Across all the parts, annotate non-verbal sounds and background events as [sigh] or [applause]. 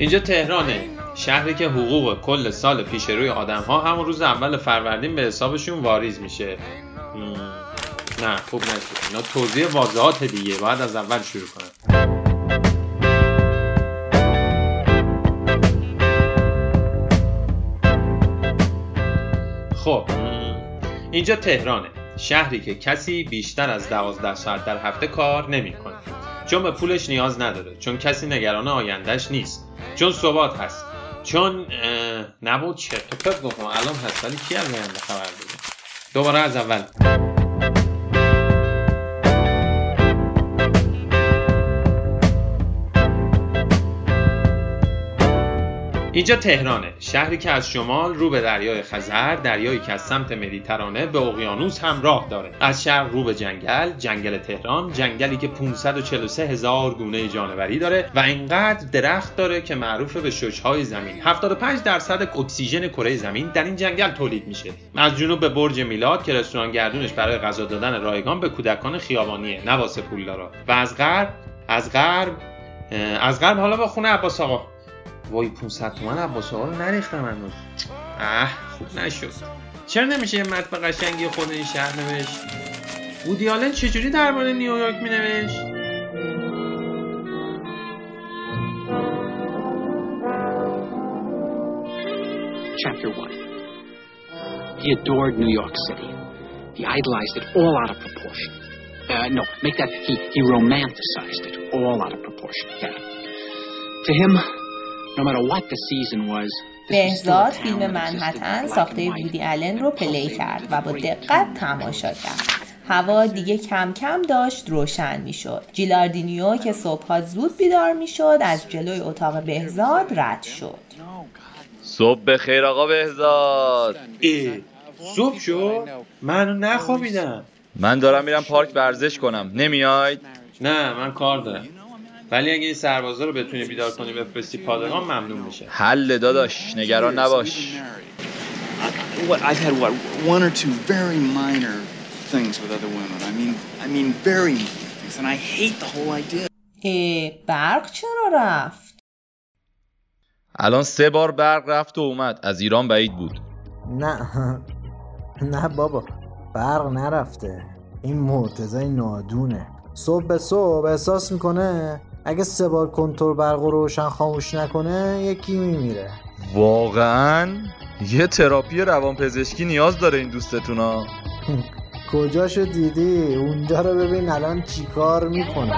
اینجا تهرانه. شهری که حقوق کل سال پیش روی آدم ها همون روز اول فروردین به حسابشون واریز میشه. نه خوب نشد. اینا توضیح واضحات دیگه. باید از اول شروع کنم. خب اینجا تهرانه. شهری که کسی بیشتر از دوازده ساعت در هفته کار نمی‌کنه. چون به پولش نیاز نداره چون کسی نگران آیندهش نیست. چون ثبات هست. چون نبود چرت و پرت گفتم الان هست ولی کی از خبر بده دوباره از اول. اینجا تهرانه. شهری که از شمال رو به دریای خزر دریایی که از سمت مدیترانه به اقیانوس هم راه داره. از شرق رو به جنگل جنگل تهران جنگلی که 543 هزار گونه جانوری داره و اینقدر درخت داره که معروف به ششهای زمین. 75 درصد اکسیژن کره زمین در این جنگل تولید میشه. از جنوب به برج میلاد که رستوران گردونش برای غذا دادن رایگان به کودکان خیابانیه واسه پولدارا و از غرب از غرب از غرب حالا با خونه عباس آقا. وای 500 تومن عباس آقا رو نریختم هنوز اه خوب نشد چرا نمیشه یه متن قشنگی خود این شهر نوشت وودی آلن چجوری درباره نیویورک می نوشت Chapter 1 He adored New York City. He idolized it all out of proportion. Uh, no, make that he, he romanticized it all out of proportion. Yeah. To him, بهزاد فیلم منحتن ساخته وودی آلن رو پلی کرد و با دقت تماشا کرد. هوا دیگه کم کم داشت روشن می‌شد. جیلاردینیو که صبحها زود بیدار می‌شد از جلوی اتاق بهزاد رد شد. صبح بخیر آقا بهزاد. ای صبح شد؟ منو نخوابیدم. من دارم میرم پارک ورزش کنم. نمیاید نه من کار دارم. ولی اگه این سربازا رو بتونی بیدار کنی بفرستی پادگان ممنون میشه حل داداش نگران نباش What I've had what one or two very minor things with other women. I mean, I mean very minor things, and I hate the whole idea. برق چرا رفت؟ الان سه بار برق رفت و اومد از ایران بعید بود نه [laughs] نه بابا برق نرفته این مرتضی نادونه صبح به صبح احساس می‌کنه اگه سه بار کنترل برق رو روشن خاموش نکنه یکی میمیره. واقعا یه تراپی روانپزشکی نیاز داره این دوستتونا. [laughs] کجاشو دیدی؟ اونجا رو ببین الان چیکار می‌کنه.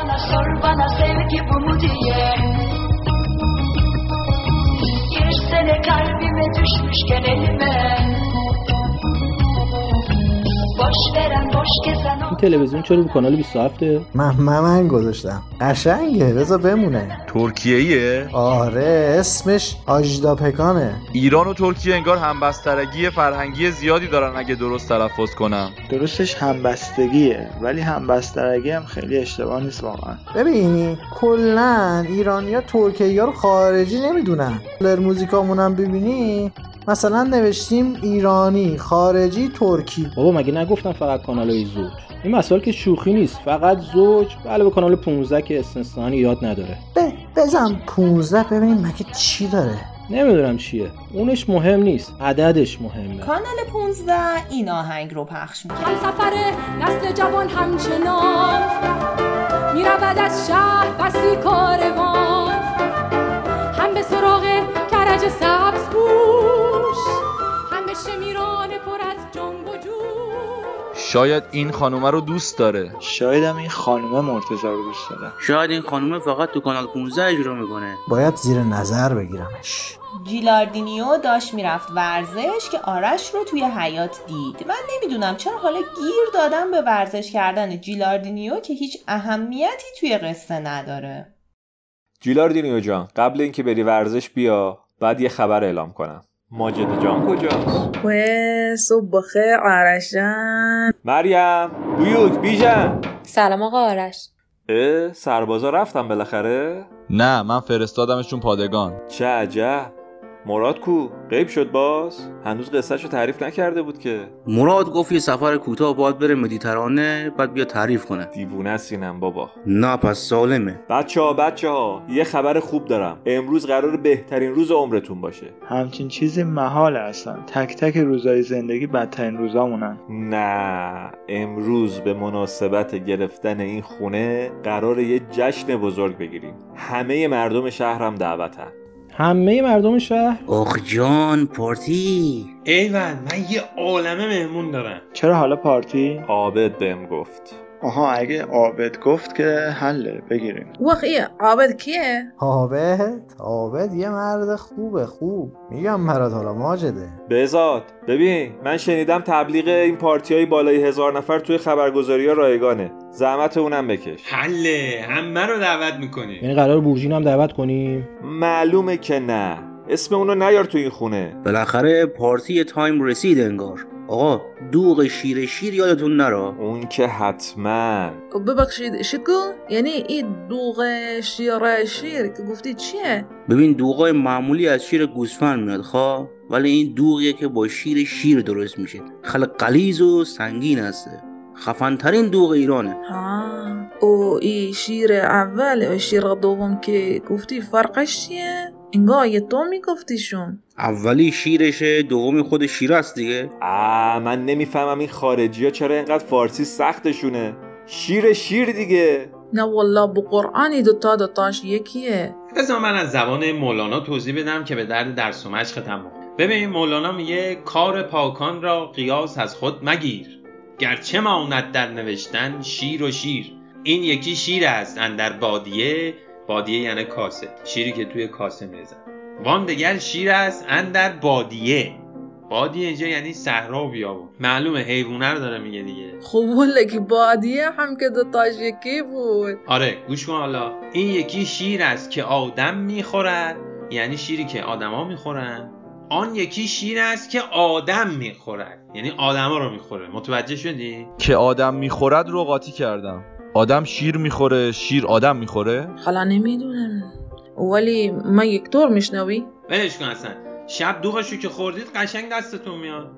kalbime düşmüşken elime Boş gezen o این تلویزیون چرا رو کانال 27 من من, من گذاشتم. قشنگه بذار بمونه. ترکیه ایه؟ آره اسمش آجدا پکانه ایران و ترکیه انگار همبسترگی فرهنگی زیادی دارن اگه درست تلفظ کنم. درستش همبستگیه ولی همبسترگی هم خیلی اشتباه نیست واقعا. ببین کلا ایرانیا ترکیه رو خارجی نمی‌دونن. لر موزیکامون هم ببینی مثلا نوشتیم ایرانی خارجی ترکی. بابا مگه نگفتم فقط کانال های زوج؟ این مسائل که شوخی نیست. فقط زوج؟ به علاوه کانال 15 که استثنانی یاد نداره. ب- بزن 15 ببین مگه چی داره. نمی‌دونم چیه. اونش مهم نیست. عددش مهمه. کانال 15 این آهنگ رو پخش می‌کنه. هم سفر نسل جوان همچنان می‌رود از شهر بسی کاروان شاید این خانومه رو دوست داره. شایدم این خانومه مرتضی رو دوست داره. شاید این خانومه فقط تو کانال 15 اجرا می‌کنه. باید زیر نظر بگیرمش. جیلاردینیو داشت می‌رفت ورزش که آرش رو توی حیات دید. من نمی‌دونم چرا حالا گیر دادم به ورزش کردن جیلاردینیو که هیچ اهمیتی توی قصه نداره. جیلاردینیو جان قبل اینکه بری ورزش بیا بعد یه خبر اعلام کنم. ماجد جان. کجاست؟ و صبح بخیر آرش جان. مریم بیوک بیژن. سلام آقا آرش. اه سربازا رفتن بالاخره؟ نه من فرستادمشون پادگان. چه عجب. مراد کو؟ غیب شد باز. هنوز قصهشو تعریف نکرده بود که. مراد گفت یه سفر کوتاه باید بره مدیترانه بعد بیا تعریف کنه. دیوونه سینم بابا. نه پس سالمه. بچه ها بچه ها یه خبر خوب دارم. امروز قرار بهترین روز عمرتون باشه. همچین چیزی محال اصلا تک تک روزای زندگی بدترین روزامونن. نه امروز به مناسبت گرفتن این خونه قرار یه جشن بزرگ بگیریم. همه مردم شهرم دعوتن. همه مردم شهر. آخ جان پارتی. ایول من یه عالمه مهمون دارم. چرا حالا پارتی؟ عابد بهم گفت. آها اگه عابد گفت که حله بگیریم. واقعیه عابد کیه؟ عابد؟ عابد یه مرد خوبه خوب. میگم برات حالا ماجده. بزاد ببین من شنیدم تبلیغ این پارتی های بالای هزار نفر توی خبرگزاری ها رایگانه. زحمت اونم بکش. حله همه رو دعوت می‌کنی. یعنی قرار بورژین هم دعوت کنیم معلومه که نه. اسم اونو نیار تو این خونه. بالاخره پارتی تایم رسید انگار. آقا دوغ شیر شیر یادتون نرا. اون که حتما. ببخشید شکو یعنی این دوغ شیر شیر که گفتی چیه؟ ببین دوغای معمولی از شیر گوسفند میاد خواه ولی این دوغیه که با شیر شیر درست میشه. خیلی قلیز و سنگین هسته خفنترین دوغ ایرانه. ها او ای شیر اول و شیر دوم که گفتی فرقش چیه؟ انگار یه تو میگفتیشون. اولی شیرشه دومی خود شیر است دیگه. آه من نمی‌فهمم این خارجی ها چرا اینقدر فارسی سختشونه. شیر شیر دیگه. نه والله به قرآنی دوتا دوتاش یکیه. بذار من از زبان مولانا توضیح بدم که به درد درس و مشقتم ببین مولانا میگه کار پاکان را قیاس از خود مگیر. گرچه ماند در نوشتن شیر و شیر. این یکی شیر است اندر بادیه بادیه یعنی کاسه شیری که توی کاسه میزن وان دگر شیر است اندر بادیه. بادیه اینجا یعنی صحرا و بیابون معلومه حیوانه رو داره میگه دیگه. خب ولی که بادیه هم که دوتاش یکی بود. آره گوش کن حالا. این یکی شیر است که آدم می‌خورد یعنی شیری که آدما می‌خورن. آن یکی شیر است که آدم می‌خورد یعنی آدما رو می‌خوره. متوجه شدی؟ که آدم می‌خورد رو قاطی کردم. آدم شیر می‌خوره شیر آدم می‌خوره؟ حالا نمی‌دونم. ولی من یک طور میشنوی. ولش کن اصلا شب دوغشو که خوردید قشنگ دستتون میاد.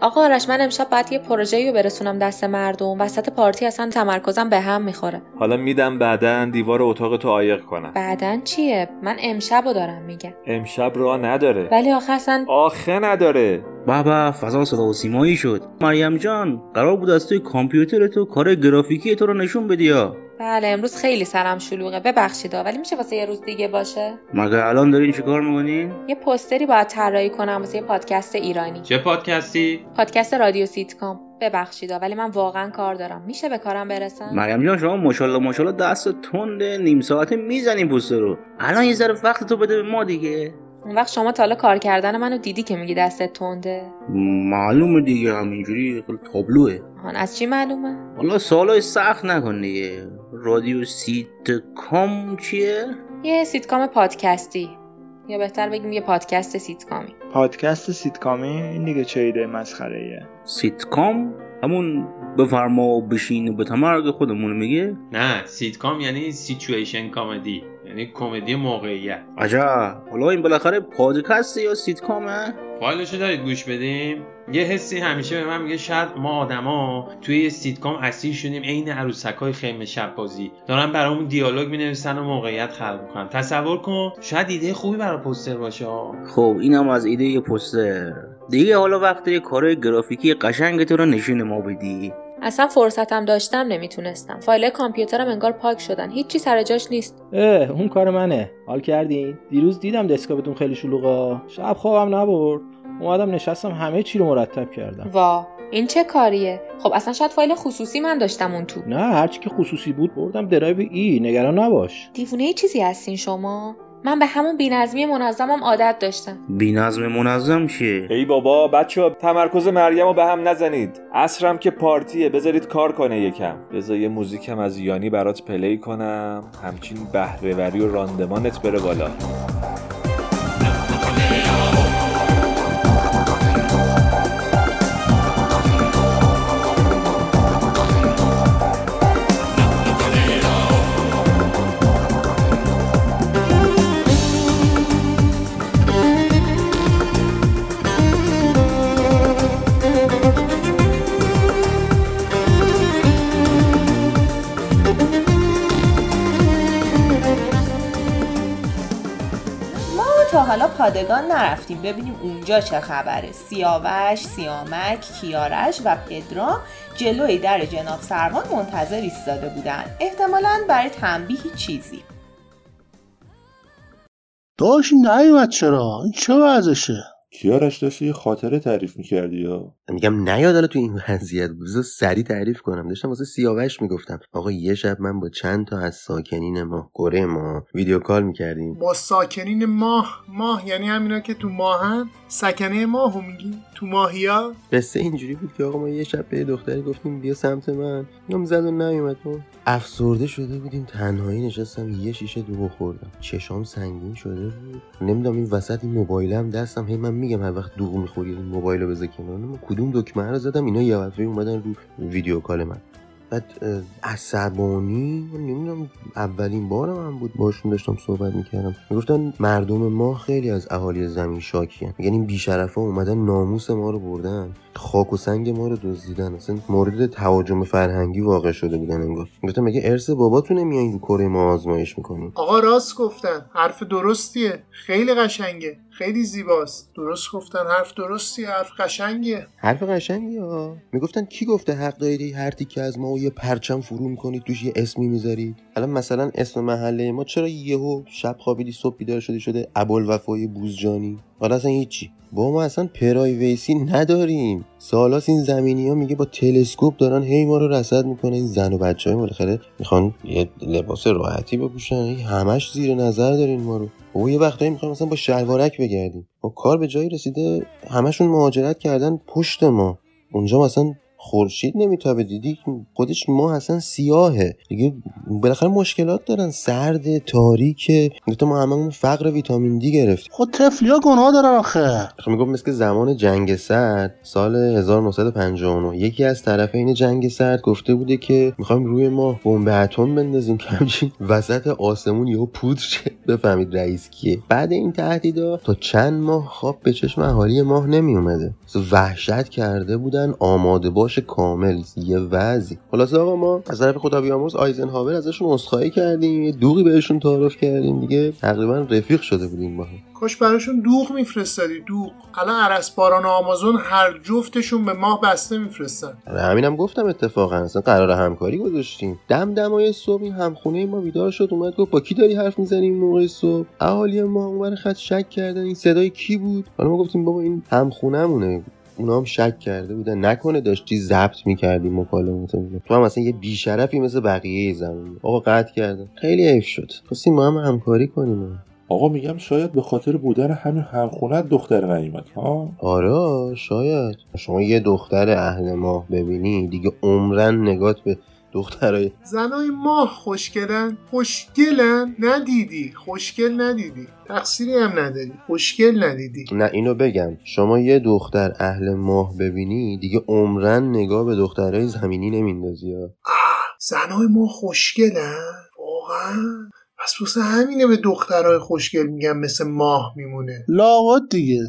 آقا آرش من امشب باید یه پروژه رو برسونم دست مردم. وسط پارتی اصلا تمرکزم به هم می‌خوره. حالا میدم بعدا دیوار اتاق تو عایق کنم. بعدا چیه؟ من امشب رو دارم میگم. امشب راه نداره. ولی آخه اصلا آخه نداره. بابا فضا صدا و سیمایی شد. مریم جان قرار بود از توی کامپیوتر تو کار گرافیکی تو رو نشون بدی یا؟ بله امروز خیلی سرم شلوغه. ببخشید ولی میشه واسه یه روز دیگه باشه؟ مگه الان دارین چیکار می‌کنین یه پوستری باید طراحی کنم واسه یه پادکست ایرانی. چه پادکستی؟ پادکست رادیو سیتکام. ببخشید ولی من واقعا کار دارم. میشه به کارم برسم؟ مریم جان شما ماشاءالله ماشاءالله دست تند نیم ساعته می‌زنین پوستر رو. الان یه ذره وقت تو بده به ما دیگه. اون وقت شما تا حالا کار کردن منو دیدی که میگی دستت تنده؟ معلومه دیگه همینجوری تابلوه. آن از چی معلومه؟ حالا سوالای سخت نکن دیگه. رادیو سیتکام چیه؟ یه سیتکام پادکستی. یا بهتر بگیم یه پادکست سیتکامی. پادکست سیتکامی این دیگه چه ایده مسخره ایه سیتکام؟ همون بفرما و بشین و بتمرگ خودمون میگه؟ نه سیتکام یعنی situation comedy. یعنی کمدی موقعیت. عجب. حالا این بالاخره پادکست یا سیتکامه؟ فایلشو دارید گوش بدیم یه حسی همیشه به من میگه شاید ما آدما توی یه سیتکام اسیر شدیم عین عروسکای خیمه شب بازی. دارن برامون دیالوگ می‌نویسن و موقعیت خلق می‌کنن. تصور کن شاید ایده خوبی برای پوستر باشه خب اینم از ایده پوستر. دیگه حالا وقت یه کار گرافیکی قشنگ تو رو نشون ما بدی. اصلا فرصتم داشتم نمی‌تونستم. فایل کامپیوترم انگار پاک شدن. هیچی سر جاش نیست. اه اون کار منه. حال کردین؟ دیروز دیدم desktop تون خیلی شلوغه شب خوابم نبرد. اومدم نشستم همه چی رو مرتب کردم. وا این چه کاریه؟ خب اصلا شاید فایل خصوصی من داشتم اون تو. نه هرچی که خصوصی بود بردم drive E. نگران نباش. دیوونه چیزی هستین شما؟ من به همون بینظمی منظمم عادت داشتم. بینظم منظم چیه؟ ای بابا بچه تمرکز مریم رو به هم نزنید. اصرم که پارتیه. بذارید کار کنه یکم. بذار یه موزیکم از یانی برات پلی کنم. همچین بهرهوری و راندمانت بره بالا. پادگان نرفتیم. ببینیم اونجا چه خبره. سیاوش سیامک کیارش و پدرام جلوی در جناب سروان منتظر ایستاده بودن. احتمالا برای تنبیهی چیزی. داشت نیومد چرا؟ این چه وضعشه؟ کیارش داشتی؟ یه خاطره تعریف می‌کردی یا؟ میگم نیاد حالا تو این وضعیت بذار سریع تعریف کنم. داشتم واسه سیاوش می‌گفتم. آقا یه شب من با چند تا از ساکنین ما گره ما ویدیو کال می‌کردیم. با ساکنین ماه ماه یعنی همینا که تو ماهن؟ سکنه ماهو میگی؟ تو ماهیا قصه اینجوری بود که آقا ما یه شب به دختری گفتیم بیا سمت من. میگم زد و نیومد افسرده شده بودیم تنهایی نشستم یه شیشه دو خوردم چشام سنگین شده بود. نمی‌دونم این وسط این موبایلم دستم هی من میگم هر وقت دوغ می‌خوری این موبایل رو بذار کنار. کدوم دکمه رو زدم اینا یه دفعه اومدن رو ویدیو کال من. بعد عصبانی نمی‌دونم اولین بار من بود باشون داشتم صحبت می‌کردم. می‌گفتن مردم ما خیلی از اهالی زمین شاکیان. یعنی بیشرف ها اومدن ناموس ما رو بردن. خاک و سنگ ما رو دزدیدن. اصلا مورد تهاجم فرهنگی واقع شده بودن انگار. گفتم مگه ارث باباتونه میایین کره ما آزمایش می‌کنین آقا راست گفتن. حرف درستیه. خیلی قشنگه. خیلی زیباست. درست گفتن حرف درستیه حرف قشنگیه. حرف قشنگی ها. می‌گفتن کی گفته حق دارید؟ هر تیکه از ما و یه پرچم فرو می‌کنید توش یه اسمی می‌ذارید. الان مثلا اسم محله ما چرا یهو شب خوابیدی صبح بیدار شده شده ابوالوفای بوزجانی؟ حالا اصلا هیچی. با ما اصلا پرایویسی نداریم. سالاس این زمینی ها میگه با تلسکوپ دارن هی ما رو رصد می‌کنن. این زن و بچه های می‌خوان یه لباس راحتی بپوشن. همش زیر نظر دارین ما رو. و یه وقتایی می‌خوان مثلا با شلوارک بگردیم. ما کار به جایی رسیده همشون مهاجرت کردن پشت ما. اونجا مثلا خورشید نمیتابه. دیدی؟ خودش ما اصلا سیاهه. دیگه بالاخره مشکلات دارن. سرد تاریکه تو ما هممون فقر ویتامین دی گرفتیم. خود طفلیا گناه دارن آخه. خب میگم مثل زمان جنگ سرد سال 1959 یکی از طرفین جنگ سرد گفته بوده که می‌خوایم روی ما بمب اتم بندازیم که همچین وسط آسمون یهو پودر شه. بفهمید رئیس کیه. بعد این تهدیدا تا چند ماه خواب به چشم اهالی ماه نمی اومده وحشت کرده بودن آماده باش کامل یه وضعی. خلاص آقا ما از طرف خدا بیامرز آیزنهاور ازشون عذرخواهی کردیم یه دوغی بهشون تعارف کردیم. دیگه تقریبا رفیق شده بودیم با هم. کاش براشون دوغ میفرستادی دوغ. الان عرسباران و آمازون هر جفتشون به ماه بسته میفرستن. آره همینم گفتم اتفاقا. اصلا قرار همکاری گذاشتیم. دم دمای صبح این همخونه ما بیدار شد اومد گفت با کی داری حرف می‌زنی این موقع صبح؟ اهالی ما اونور خط شک کردن. این صدای کی بود؟ حالا ما گفتیم بابا این همخونهمونه. اونا هم شک کرده بودن. نکنه داشتی ضبط می‌کردی مکالماتمون تو هم اصلا یه بیشرفی مثل بقیه زمین آقا قطع کردن. خیلی حیف شد. خواستیم ما هم همکاری کنیم. آقا میگم شاید به خاطر بودن همین همخونت دختر نیومد ها؟ آره شاید. شما یه دختر اهل ماه ببینی دیگه عمرن نگات به دخترای زنای ماه خوشگلن خوشگلن ندیدی. خوشگل ندیدی. تقصیری هم نداری. خوشگل ندیدی. نه اینو بگم. شما یه دختر اهل ماه ببینی دیگه عمرن نگاه به دخترای زمینی نمیندازی ها زنای ماه خوشگلن؟ واقعا؟ پس واسه همینه به دخترهای خوشگل میگن مثل ماه میمونه. لاوات دیگه.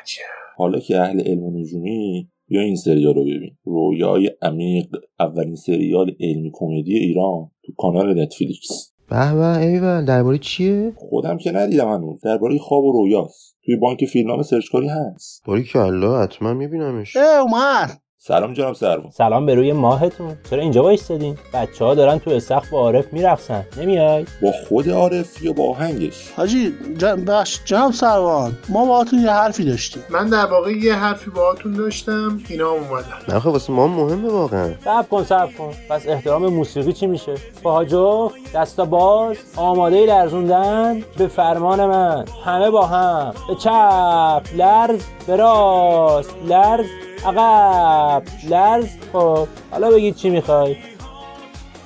عجب. حالا که اهل علم و نجومی بیا این سریال رو ببین. رویای عمیق اولین سریال علمی کمدی ایران تو کانال نتفلیکس. به به ایول درباره چیه؟ خودم که ندیدم هنوز. درباره خواب و رویاست. توی بانک فیلمنامه سرچ کاری هست. باری کلا حتما میبینمش. اومد. سلام جناب سروان سلام به روی ماهتون. چرا اینجا وایستادین؟ بچه ها دارن تو استخر با عارف میرقصن. نمیای؟ با خود عارف یا با آهنگش؟ حاجی جن... بخش جناب سروان ما باهاتون یه حرفی داشتیم. من در واقع یه حرفی باهاتون داشتم اینا هم اومدن. نه خب واسه ما مهمه واقعا. صبر کن صبر کن. پس احترام موسیقی چی میشه؟ پاهاجو دستا باز آماده لرزوندن به فرمان من. همه با هم. به چپ لرز به راست لرز عقب. لرز خب. حالا بگید چی می‌خوای.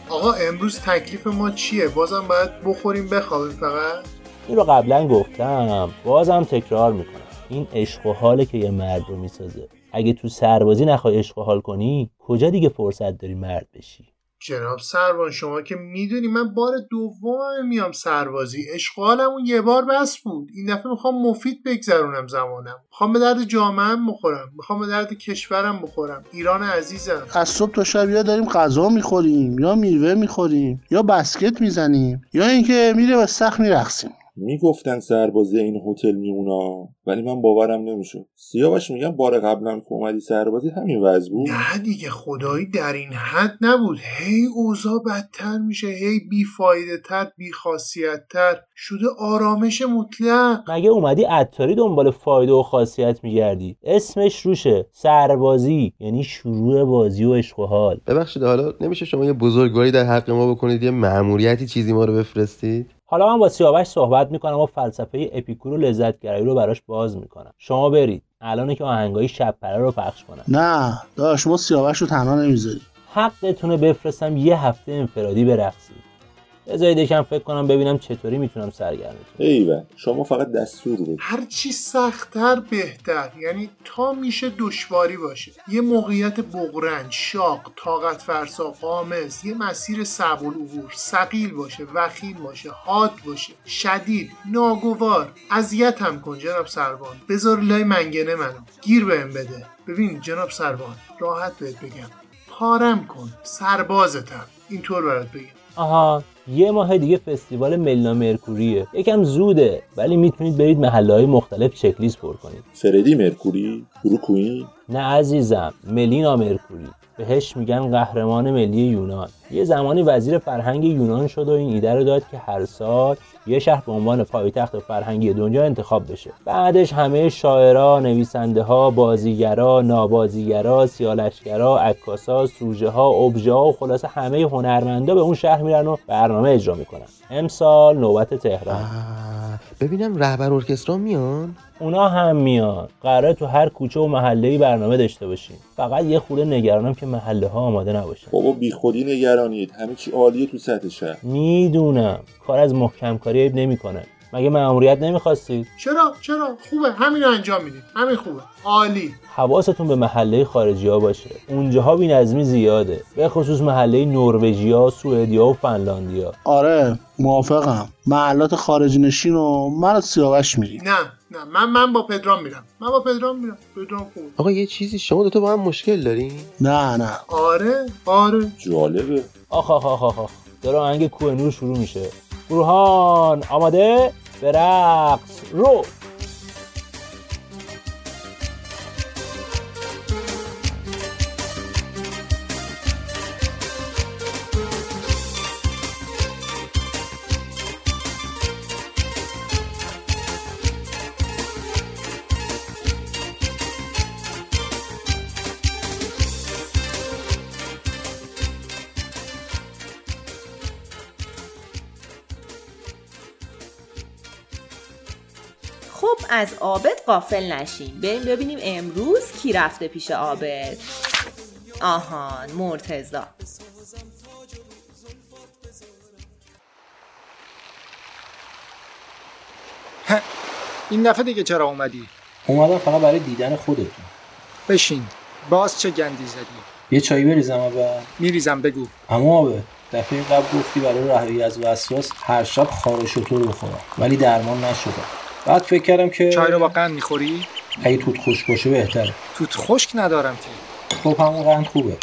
آقا امروز تکلیف ما چیه؟ بازم باید بخوریم بخوابیم فقط؟ این رو قبلا گفتم. بازم تکرار می‌کنم. این عشق و حاله که یه مرد رو می‌سازه. اگه تو سربازی نخوای عشق و حال کنی کجا دیگه فرصت داری مرد بشی؟ جناب سروان شما که می‌دونی من بار دومم میام سربازی. اشغالمون یه بار بس بود. این دفعه می‌خوام مفید بگذرونم زمانم. می‌خوام به درد جامعهم بخورم. می‌خوام به درد کشورم بخورم. ایران عزیزم. از صبح تا شب یا داریم غذا می‌خوریم یا میوه می‌خوریم یا بسکت می‌زنیم یا اینکه میره به سخت میرقصیم. می‌گفتن سربازی این هتل میمونا ولی من باورم نمی‌شد. سیاوش میگم بار قبلا که اومدی سربازی همین وضع بود. نه دیگه خدایی در این حد نبود. هی اوضاع بدتر میشه هی بیفایده تر بیخاصیت تر شده آرامش مطلق. مگه اومدی عطاری دنبال فایده و خاصیت میگردی؟ اسمش روشه. سربازی. یعنی شروع بازی و عشق و حال. ببخشید حالا نمیشه شما یه بزرگواری در حق ما بکنید یه مأموریتی چیزی ما رو بفرستید؟ حالا من با سیاوش صحبت می‌کنم و فلسفه اپیکور و لذتگرایی رو براش باز می‌کنم. شما برید. الان که آهنگای شب پره رو پخش کنم. نه داشت ما سیاوش رو تنها نمی‌ذاری حقتونه بفرستم یه هفته انفرادی برقصید بذارید یکم فکر کنم ببینم چطوری می‌تونم سرگرمتون ایول شما فقط دستور بدید. هرچی سختتر بهتر. یعنی تا میشه دشواری باشه. یه موقعیت بغرنج شاق طاقت فرسا قامز یه مسیر صعب العبور ثقیل باشه وخیم باشه حاد باشه شدید ناگوار. اذیت هم کن جناب سروان. بذار لای منگنه منو. گیر بهم بده. ببین جناب سروان راحت بهت بگم. پارم کن. سربازتم. اینطور برات بگم. آها یه ماه دیگه فستیوال ملینا مرکوریه. یکم زوده ولی می‌تونید برید محله های مختلف چکلیست پر کنید. فردی مرکوری؟ بروکوین؟ نه عزیزم ملینا مرکوری. بهش میگن قهرمان ملی یونان. یه زمانی وزیر فرهنگ یونان شد و این ایده رو داد که هر سال یه شهر به عنوان پایتخت فرهنگی دنیا انتخاب بشه. بعدش همه شاعرا نویسنده ها بازیگرا نابازیگرا سیالشگرا عکاسا سوژه ها ها و خلاصه همه هنرمندا به اون شهر میرن و برنامه اجرا می‌کنن. امسال نوبت تهران. ببینم رهبر ارکسترا میان؟ اونا هم میان. قراره تو هر کوچه و محله برنامه داشته باشیم. فقط یه خورده نگرانم که محله ها آماده نباشن. بابا بیخودی نگرانید. همه چی عالیه تو سطح شهر. می‌دونم. کار از محکم کاری عیب نمی‌کنه. مگه مأموریت نمی‌خواستید چرا؟ چرا؟ خوبه. همین رو انجام می‌دید همین خوبه. عالی. حواستون به محله خارجی ها باشه. اونجاها بی‌نظمی زیاده. به خصوص محله نروژیا سوئدیا و فنلاندیا. آره موافقم. محلات خارجی نشین و من سیاوش میریم نه نه. من من با پدرام میرم. من با پدرام میرم. پدرام خوب آقا یه چیزی شما دوتا با هم مشکل دارین؟ نه نه. آره آره. جالبه. آخ آخ آخ آخ, آخ. داره آهنگ کوه نور شروع میشه. بروهان آماده؟ به قافل نشیم بریم ببینیم امروز کی رفته پیش عابد آهان مرتزا این دفعه دیگه چرا اومدی؟ اومدم فقط برای دیدن خودتون. بشین. باز چه گندی زدی؟ یه چایی بریزم اول میریزم بگو. اما آبه. دفعه قبل گفتی برای رهایی از وسواس هر شب خار شطور بخورم. ولی درمان نشدم بعد فکر کردم که چای رو با قند می‌خوری؟ اگه توت خشک باشه بهتره توت خشک ندارم که خب همون قند خوبه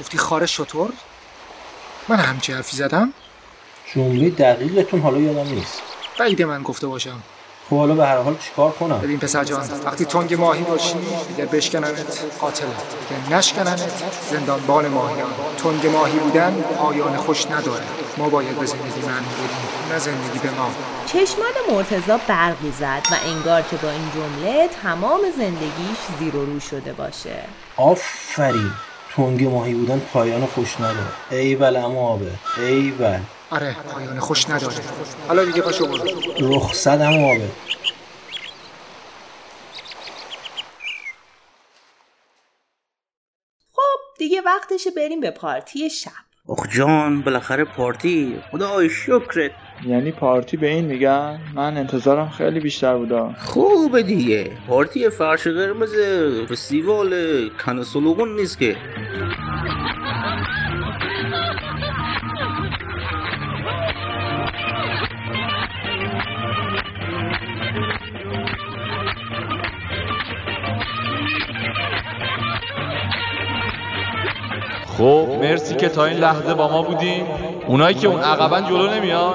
گفتی خار شطور؟ من همچی حرفی زدم؟ جمله دقیقتون حالا یادم نیست بعید من گفته باشم خب حالا به هر حال چیکار کنم؟ ببین پسر جان وقتی تنگ ماهی باشی اگر بشکننت قاتلت اگر نشکننت زندانبان ماهیان تنگ ماهی بودن آیان خوش نداره. ما باید به زندگی معنی بدیم نه زندگی به ما. چشمان مرتزا برقی زد و انگار که با این جمله تمام زندگیش زیر و رو شده باشه. آفرین. تنگ ماهی بودن پایان خوش نداره. ایول اما آبه. ایول. آره پایان خوش نداره. حالا دیگه پاشو برو. رخصت هم آبه خب دیگه وقتشه بریم به پارتی شب. اخ جان بالاخره پارتی. خدای شکرت. یعنی پارتی به این میگن؟ من انتظارم خیلی بیشتر بودا. خوبه دیگه. پارتی فرش قرمز فستیوال کنسولوگون نیست که. خب مرسی که تا این لحظه با ما بودین. اونایی که اون عقبا جلو نمیان.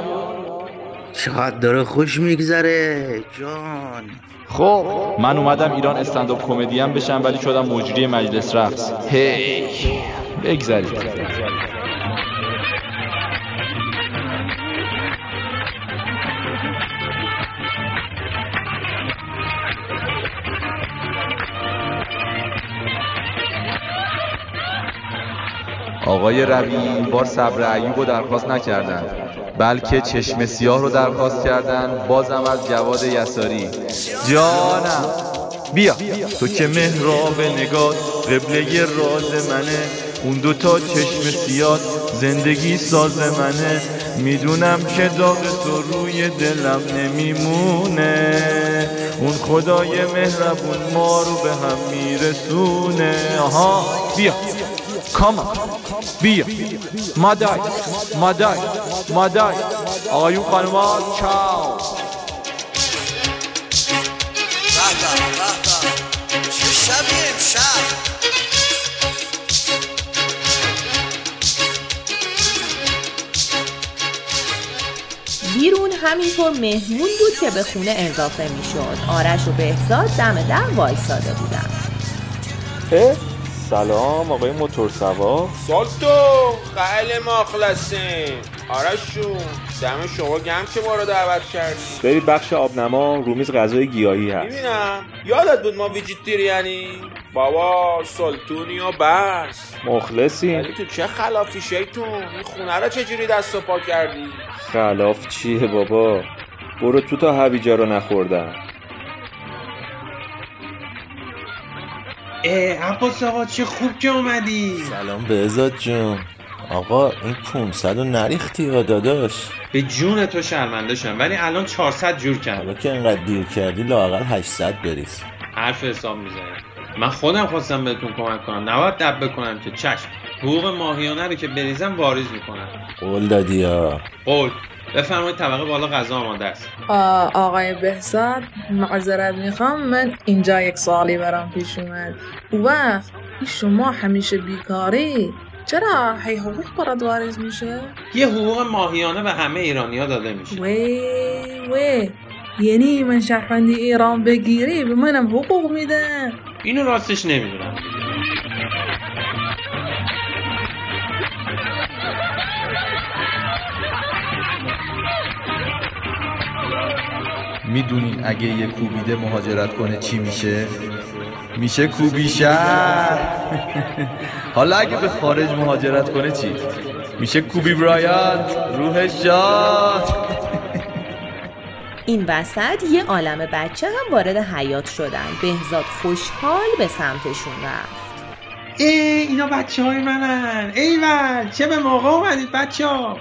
چقدر داره خوش میگذره جان. خب من اومدم ایران استنداپ کمدین بشم ولی شدم مجری مجلس رقص. هی بگذرید. آقای روی این بار صبر ایوب رو درخواست نکردن بلکه چشم سیاه رو درخواست کردن بازم از جواد یساری. جانم. بیا. تو که مهراب نگاه قبله راز منه. اون دوتا چشم سیاه زندگی ساز منه. می‌دونم که داغ تو روی دلم نمیمونه. اون خدای مهربون ما رو به هم میرسونه. آها. بیا. کاما. بیا مادای مادای مادای آقایون خانوات چاو چه شبی امشب بیرون همینطور مهمون بود که به خونه اضافه می‌شد. آرش و بهزاد دم در وایساده بودن. اه؟ سلام آقای موتور سوا. سالتو خیلی مخلصیم. آرشون دم شما گم که ما رو دعوت کردی. بری بخش آبنما رومیز غذای گیاهی هست. می‌بینم. یادت بود ما ویجیتریانی بابا سلطونی و بس. مخلصیم. ولی تو چه خلافی شیطون؟ این خونه رو چجوری دست و پا کردی؟ خلاف چیه بابا؟ برو تو تا هویجا رو نخوردم عباس آقا چه خوب که اومدی. سلام بهزاد جون. آقا این 500 رو نریختی یا داداش. به جون تو شرمنده شم ولی الان 400 جور کردم. حالا که انقدر دیر کردی لاقل 800 بریز. حرف حساب می‌زنه من خودم خواستم بهتون کمک کنم. نباید دب بکنم که چشم. حقوق ماهیانه رو که بریزم واریز می‌کنم. قول دادی یا قول. بفرمایید طبقه بالا غذا آماده است. آقای بهزاد معذرت می‌خوام. من اینجا یک سالی برام پیش اومد. او وقت شما همیشه بیکاری؟ چرا هی حقوق برات واریز میشه؟ یه حقوق ماهیانه به همه ایرانیا داده میشه. وی وی. یعنی من شهروندی ایران بگیری به منم حقوق میدن. اینو راستش نمی‌دونم. می‌دونی اگه یه کوبیده مهاجرت کنه چی میشه؟ میشه کوبی شهر. حالا اگه به خارج مهاجرت کنه چی؟ میشه کوبی برایانت روحش شاد. این وسط یه عالم بچه هم وارد حیات شدن. بهزاد خوشحال به سمتشون رفت. ای اینا بچه های منن. ایول چه به موقع اومدید بچه ها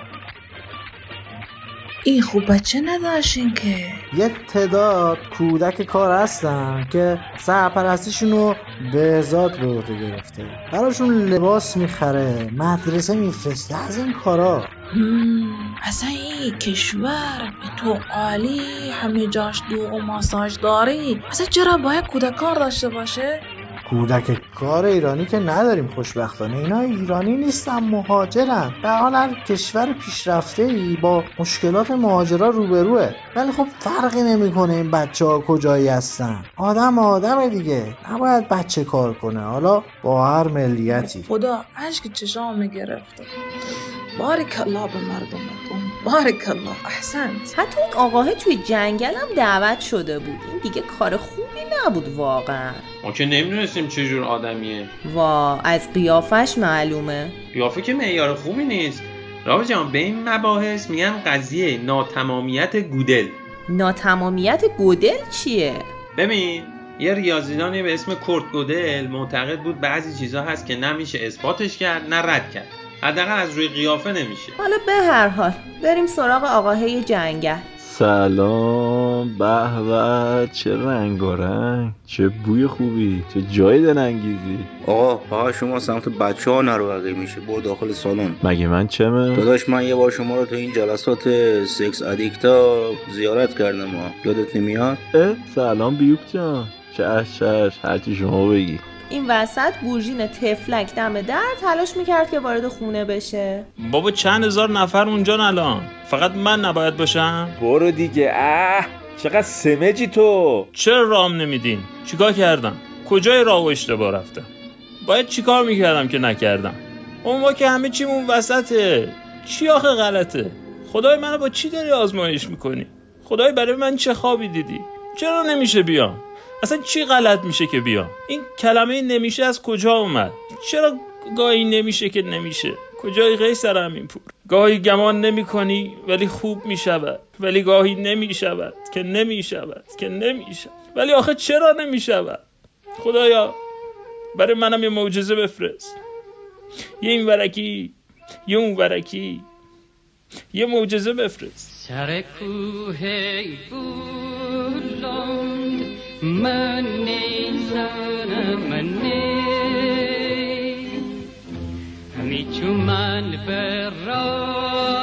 این خوب بچه نداشتین که. یه تعداد کودک کار هستن که سرپرستیشون رو بهزاد به عهده گرفته. براشون لباس می‌خره مدرسه میفرسته از این کارا. اصلا این کشور به تو عالی همه جاش دو و ماساژ داری. اصلا چرا باید کودک کار داشته باشه؟ کودک کار ایرانی که نداریم خوشبختانه اینا ایرانی نیستن مهاجرن. به حال هر کشور پیشرفته ای با مشکلات مهاجرا روبروه. ولی خب فرقی نمی‌کنه این بچه ها کجایی هستن. آدم آدم دیگه. نباید بچه کار کنه. حالا با هر ملیتی. خدا اشک چشام می‌گرفته بارک الله به مردمتون. بارک الله احسنت. حتی اون آقاه توی جنگل هم دعوت شده بود. این دیگه کار خوبی نبود واقعا. ما که نمی‌دونستیم چه جور آدمیه. وا از قیافش معلومه. قیافه که معیار خوبی نیست. راوی جان به این مباحث میگن قضیه ناتمامیت گودل. ناتمامیت گودل چیه؟ ببین یه ریاضیدانی به اسم کورت گودل معتقد بود بعضی چیزها هست که نمیشه اثباتش کرد نه رد کرد. حداقل از روی قیافه نمیشه. حالا به هر حال بریم سراغ آقاهه جنگل. سلام. به به چه رنگ و رنگ چه بوی خوبی چه جای دلانگیزی. آقا فقط شما سمت بچه ها نرو میشه. برو داخل سالن. مگه من چمه؟ داداش من یه بار شما رو تو این جلسات سکس ادیکتا زیارت کردم ها. یادت نمیاد؟ اه سلام بیوک جان. چش چش هرچی شما بگی. این وسط گورژین تفلک دم در تلاش می‌کرد که وارد خونه بشه. بابا چند هزار نفر اونجا الان. فقط من نباید باشم؟ برو دیگه. اه. چقدر سمجی تو. چرا رام نمیدین؟ چیکار کردم؟ کجای راه و اشتباه رفتم؟ باید چیکار می‌کردم که نکردم؟ اون ما که همه چیمون وسطه. چی آخه غلطه؟ خدای منو با چی داری آزمایش می‌کنی؟ خدای برای من چه خوابی دیدی؟ چرا نمیشه بیام؟ اصلا چی غلط میشه که بیام؟ این کلمه نمیشه از کجا اومد؟ چرا گاهی نمیشه که نمیشه؟ کجای قیصر همین پور؟ گاهی گمان نمی کنی ولی خوب می شود. ولی گاهی نمی شود که نمی شود که نمی شود. ولی آخه چرا نمی شود؟ خدایا برای منم یه معجزه بفرست. یه این ورکی یه اون ورکی. یه معجزه بفرست. سر کوه بلند من نیزنم من چون من تبای